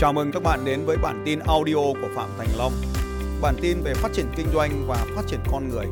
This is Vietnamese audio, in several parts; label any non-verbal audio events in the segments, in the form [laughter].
Chào mừng các bạn đến với bản tin audio của Phạm Thành Long. Bản tin về phát triển kinh doanh và phát triển con người.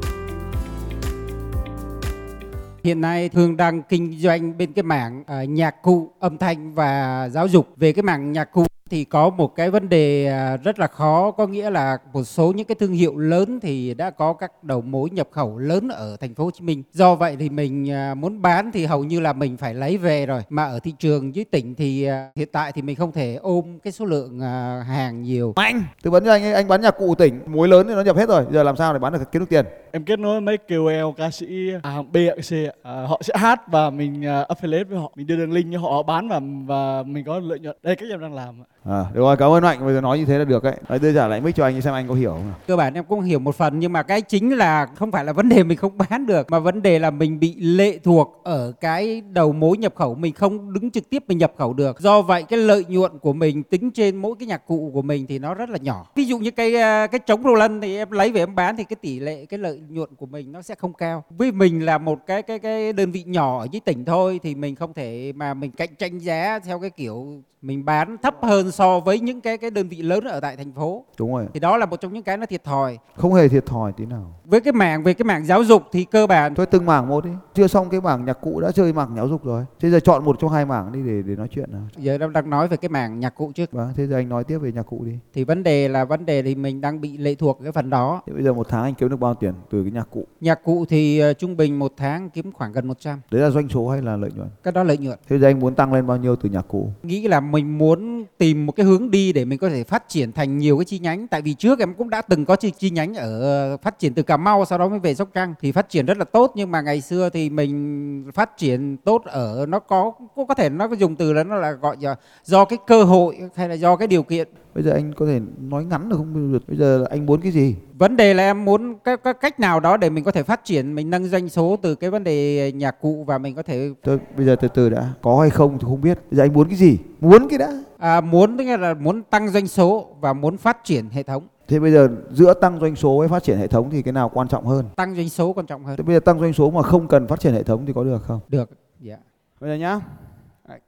Hiện nay Hương đang kinh doanh bên cái mảng à, nhạc cụ, âm thanh và giáo dục. Về cái mảng nhạc cụ thì có một cái vấn đề à, rất là khó có nghĩa là một số những cái thương hiệu lớn thì đã có các đầu mối nhập khẩu lớn ở thành phố Hồ Chí Minh. Do vậy thì mình à, muốn bán thì hầu như là mình phải lấy về rồi. Mà ở thị trường dưới tỉnh thì à, hiện tại thì mình không thể ôm cái số lượng hàng nhiều. anh Tư vấn cho anh ấy, anh bán nhà cụ tỉnh Mối lớn thì nó nhập hết rồi Giờ làm sao để bán được kiếm được tiền em kết nối mấy KOL ca sĩ à, C à, họ sẽ hát và mình à, affiliate với họ. Mình đưa đường link cho họ bán và và mình có lợi nhuận. Đây cách em đang làm ạ. à, Được rồi cảm ơn Mạnh. Bây giờ nói như thế là được đấy. Đấy đưa trả lại mic cho anh xem anh có hiểu không cơ bản em cũng hiểu một phần nhưng mà cái chính là không phải là vấn đề mình không [laughs] bán được mà vấn đề là mình bị lệ thuộc ở cái đầu mối nhập khẩu. Mình không đứng trực tiếp mình nhập khẩu được. Do vậy cái lợi nhuận của mình tính trên mỗi cái nhạc cụ của mình thì nó rất là nhỏ. Ví dụ như cái à, cái trống Roland thì em lấy về em bán thì cái tỷ lệ cái lợi nhuận của mình nó sẽ không cao. Với mình là một cái cái cái đơn vị nhỏ ở dưới tỉnh thôi thì mình không thể mà mình cạnh tranh giá theo cái kiểu mình bán thấp hơn so với những cái cái đơn vị lớn ở tại thành phố. Đúng rồi. Thì đó là một trong những cái nó thiệt thòi. Không hề thiệt thòi tí nào. Với cái mảng về cái mảng giáo dục thì cơ bản Thôi từng mảng một đi. Chưa xong cái mảng nhạc cụ đã chơi mảng giáo dục rồi. Thế giờ chọn một trong hai mảng đi để để nói chuyện nào. Giờ đang đang nói về cái mảng nhạc cụ trước. Vâng thế giờ anh nói tiếp về nhạc cụ đi. Thì vấn đề là vấn đề thì mình đang bị lệ thuộc cái phần đó. Thế bây giờ một tháng anh kiếm được bao tiền từ cái nhạc cụ? Nhạc cụ thì ờ, trung bình một tháng kiếm khoảng gần 100 Đấy là doanh số hay là lợi nhuận? Cái đó lợi nhuận. Thế giờ anh muốn tăng lên bao nhiêu từ nhạc cụ? Nghĩ là mình muốn tìm một cái hướng đi để mình có thể phát triển thành nhiều cái chi nhánh. Tại vì trước em cũng đã từng có chi, chi nhánh ở ờ, phát triển từ Cà Mau sau đó mới về Sóc Trăng thì phát triển rất là tốt. Nhưng mà ngày xưa thì mình phát triển tốt ở nó có cũng có thể nó có dùng từ là nó là gọi là do cái cơ hội hay là do cái điều kiện Bây giờ anh có thể nói ngắn được không được Bây giờ anh muốn cái gì? Vấn đề là em muốn cái, cái cách nào đó để mình có thể phát triển mình nâng doanh số từ cái vấn đề nhạc cụ và mình có thể Thôi bây giờ từ từ đã. Có hay không thì không biết. Bây giờ anh muốn cái gì? Muốn cái đã. À, muốn tức nghĩa là muốn tăng doanh số và muốn phát triển hệ thống. Thế bây giờ giữa tăng doanh số với phát triển hệ thống thì cái nào quan trọng hơn? tăng doanh số quan trọng hơn. Thế bây giờ tăng doanh số mà không cần phát triển hệ thống thì có được không? được dạ. Bây giờ nhá.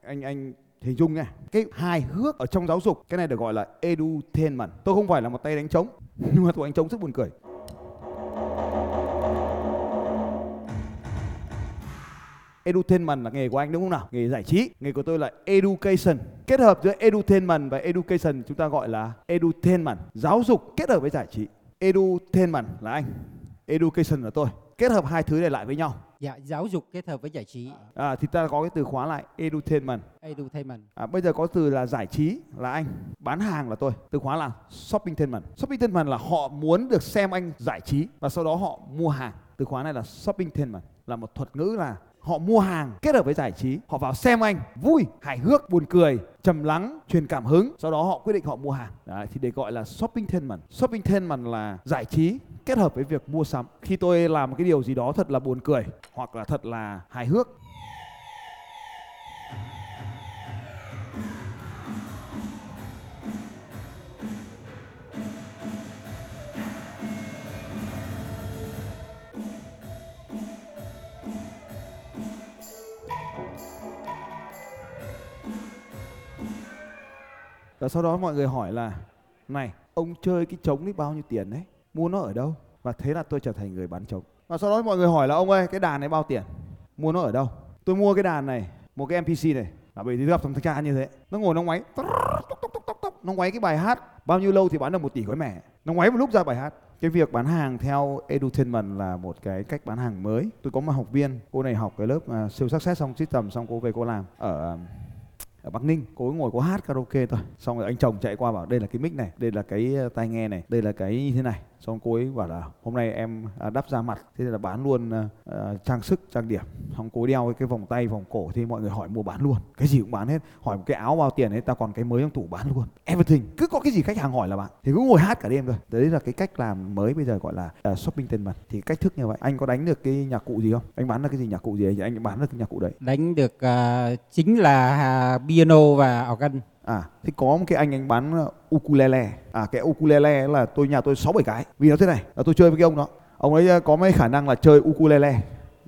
Anh, anh hình dung nha. Cái hài hước ở trong giáo dục, cái này được gọi là edutainment. Tôi không phải là một tay đánh trống, [laughs] nhưng mà tôi đánh trống rất buồn cười. Edutainment là nghề của anh đúng không nào? Nghề giải trí. Nghề của tôi là education. Kết hợp giữa edutainment và education chúng ta gọi là edutainment. Giáo dục kết hợp với giải trí. Edutainment là anh. Education là tôi. Kết hợp hai thứ này lại với nhau dạ giáo dục kết hợp với giải trí À, thì ta có cái từ khóa lại edutainment. edutainment À, bây giờ có từ là giải trí là anh, bán hàng là tôi. Từ khóa là shoppingtainment. Shoppingtainment là họ muốn được xem anh giải trí và sau đó họ mua hàng. Từ khóa này là shoppingtainment là một thuật ngữ là họ mua hàng kết hợp với giải trí họ vào xem anh vui hài hước buồn cười trầm lắng truyền cảm hứng sau đó họ quyết định họ mua hàng Đấy, thì để gọi là shoppingtainment shoppingtainment là giải trí kết hợp với việc mua sắm. Khi tôi làm cái điều gì đó thật là buồn cười, hoặc là thật là hài hước. Và sau đó mọi người hỏi là, Này, ông chơi cái trống đấy bao nhiêu tiền đấy? Mua nó ở đâu? Và thế là tôi trở thành người bán trống. Và sau đó mọi người hỏi là ông ơi cái đàn này bao tiền? Mua nó ở đâu? Tôi mua cái đàn này Một cái MPC này. Là Bởi vì gặp thằng cha như thế. Nó ngồi nó ngoáy Nó ngoáy cái bài hát. Bao nhiêu lâu thì bán được một tỷ gói mẻ Nó ngoáy một lúc ra bài hát. Cái việc bán hàng theo edutainment là một cái cách bán hàng mới. Tôi có một học viên cô này học cái lớp uh, siêu success xong system xong cô về cô làm ở uh, ở Bắc Ninh. Cô ấy ngồi có hát karaoke thôi. Xong rồi anh chồng chạy qua bảo đây là cái mic này đây là cái à, tai nghe này đây là cái như thế này xong cô ấy bảo là hôm nay em à, đắp ra mặt thế là bán luôn uh, trang sức trang điểm. Xong cô ấy đeo cái vòng tay vòng cổ thì mọi người hỏi mua bán luôn. Cái gì cũng bán hết. Hỏi một cái áo bao tiền ấy tao còn cái mới trong tủ bán luôn. Everything. Cứ có cái gì khách hàng hỏi là bạn thì cứ ngồi hát cả đêm thôi. Đấy là cái cách làm mới bây giờ gọi là uh, shopping tên mặt. Thì cách thức như vậy. Anh có đánh được cái nhạc cụ gì không? Anh bán được cái gì nhạc cụ gì thì anh bán được cái nhạc cụ đấy. Đánh được uh, chính là uh, piano và organ. À, thì có một cái anh anh bán ukulele. À cái ukulele là tôi nhà tôi 6 7 cái. Vì nó thế này, là tôi chơi với cái ông đó. Ông ấy ờ, có mấy khả năng là chơi ukulele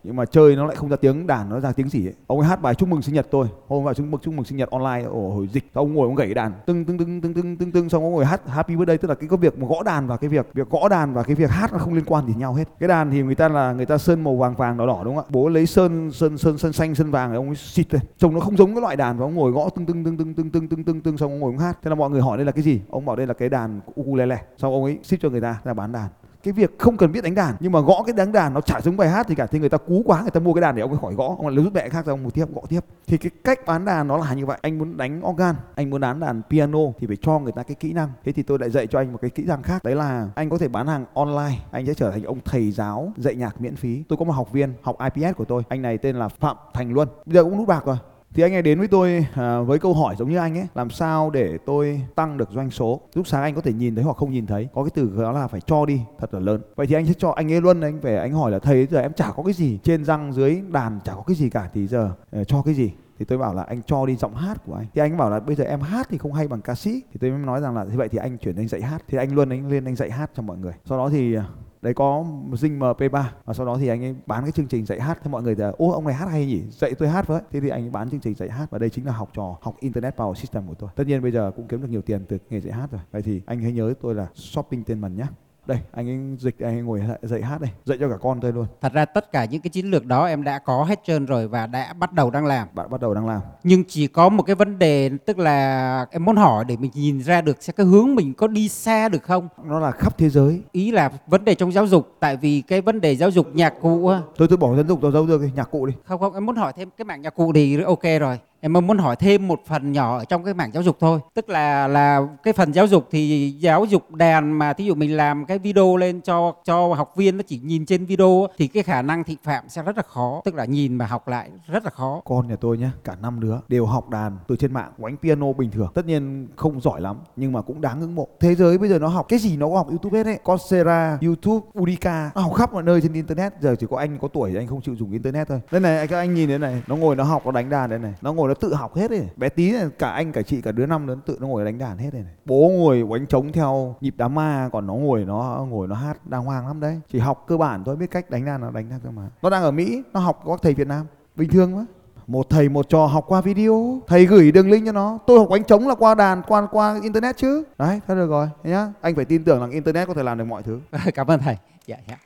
nhưng mà chơi nó lại không ra tiếng đàn nó ra tiếng gì ấy. ông ấy hát bài chúc mừng sinh nhật tôi hôm vào chúc mừng chúc mừng sinh nhật online ồ hồi dịch ông ngồi ông gảy đàn tưng tưng tưng tưng tưng tưng tưng xong ông ngồi hát happy birthday tức là cái có việc mà gõ đàn và cái việc việc gõ đàn và cái việc hát nó không liên quan gì nhau hết cái đàn thì người ta là người ta sơn màu vàng vàng đỏ đỏ đúng không ạ bố lấy sơn sơn sơn sơn xanh sơn vàng rồi ông ấy xịt lên trông nó không giống cái loại đàn và ông ngồi gõ tưng tưng tưng tưng tưng tưng tưng tưng tưng xong ông ngồi ông hát thế là mọi người hỏi đây là cái gì ông bảo đây là cái đàn ukulele xong ông ấy ship cho người ta ra bán đàn cái việc không cần biết đánh đàn, nhưng mà gõ cái đánh đàn nó chả giống bài hát thì cả, thì người ta cú quá, người ta mua cái đàn để ông ấy khỏi gõ. Ông lại rút mẹ khác ra, ông một tiếp, gõ tiếp. Thì cái cách bán đàn nó là như vậy. Anh muốn đánh organ, anh muốn đánh đàn piano thì phải cho người ta cái kỹ năng. Thế thì tôi lại dạy cho anh một cái kỹ năng khác. Đấy là anh có thể bán hàng online, anh sẽ trở thành ông thầy giáo dạy nhạc miễn phí. Tôi có một học viên học IPS của tôi, anh này tên là Phạm Thành Luân. Bây giờ cũng nút bạc rồi thì anh ấy đến với tôi à, với câu hỏi giống như anh ấy làm sao để tôi tăng được doanh số? Lúc sáng anh có thể nhìn thấy hoặc không nhìn thấy có cái từ đó là phải cho đi thật là lớn. Vậy thì anh sẽ cho anh ấy luôn anh về anh hỏi là thầy giờ em chả có cái gì trên răng dưới đàn chả có cái gì cả thì giờ uh, cho cái gì? Thì tôi bảo là anh cho đi giọng hát của anh. Thì anh bảo là bây giờ em hát thì không hay bằng ca sĩ. Thì tôi mới nói rằng là như vậy thì anh chuyển anh dạy hát. Thì anh luôn anh lên anh dạy hát cho mọi người. Sau đó thì à, đấy, có dinh MP3 và sau đó thì anh ấy bán cái chương trình dạy hát. Thế mọi người là ô ông này hát hay nhỉ? Dạy tôi hát với. Thế thì anh ấy bán chương trình dạy hát. Và đây chính là học trò, học internet power system của tôi. Tất nhiên bây giờ cũng kiếm được nhiều tiền từ nghề dạy hát rồi. Vậy thì anh hãy nhớ tôi là shopping tên mần nhé đây anh ấy dịch anh ấy ngồi dạy hát đây dạy cho cả con tôi luôn. Thật ra tất cả những cái chiến lược đó em đã có hết trơn rồi và đã bắt đầu đang làm. Bạn bắt đầu đang làm. Nhưng chỉ có một cái vấn đề tức là em muốn hỏi để mình nhìn ra được xem cái hướng mình có đi xa được không? Nó là khắp thế giới. Ý là vấn đề trong giáo dục tại vì cái vấn đề giáo dục nhạc cụ tôi tôi bỏ giáo dục tôi dâu được nhạc cụ đi. Không không em muốn hỏi thêm cái mảng nhạc cụ thì ok rồi em muốn hỏi thêm một phần nhỏ ở trong cái mảng giáo dục thôi. Tức là là cái phần giáo dục thì giáo dục đàn mà thí dụ mình làm cái video lên cho cho học viên nó chỉ nhìn trên video thì cái khả năng thị phạm sẽ rất là khó. Tức là nhìn mà học lại rất là khó. Con nhà tôi nhé cả năm đứa đều học đàn từ trên mạng đánh piano bình thường. Tất nhiên không giỏi lắm nhưng mà cũng đáng ngưỡng mộ. Thế giới bây giờ nó học cái gì nó cũng học youtube hết đấy. Coursera youtube udika nó học khắp mọi nơi trên internet. Giờ chỉ có anh có tuổi thì anh không chịu dùng internet thôi. Đây này các anh nhìn thế này. Nó ngồi nó học nó đánh đàn đây này. Nó ngồi nó tự học hết đấy bé tí này cả anh cả chị cả đứa năm lớn tự nó ngồi đánh đàn hết đây này. Bố ngồi đánh trống theo nhịp đám ma còn nó ngồi nó ngồi nó hát đàng hoàng lắm đấy. Chỉ học cơ bản thôi biết cách đánh đàn nó đánh ra cơ mà. Nó đang ở mỹ nó học các thầy việt nam. Bình thường quá một thầy một trò học qua video. Thầy gửi đường link cho nó. Tôi học đánh trống là qua đàn qua qua internet chứ. Đấy thế được rồi nhá. Anh phải tin tưởng rằng internet có thể làm được mọi thứ. [laughs] Cảm ơn thầy. Dạ dạ.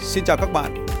Xin chào các bạn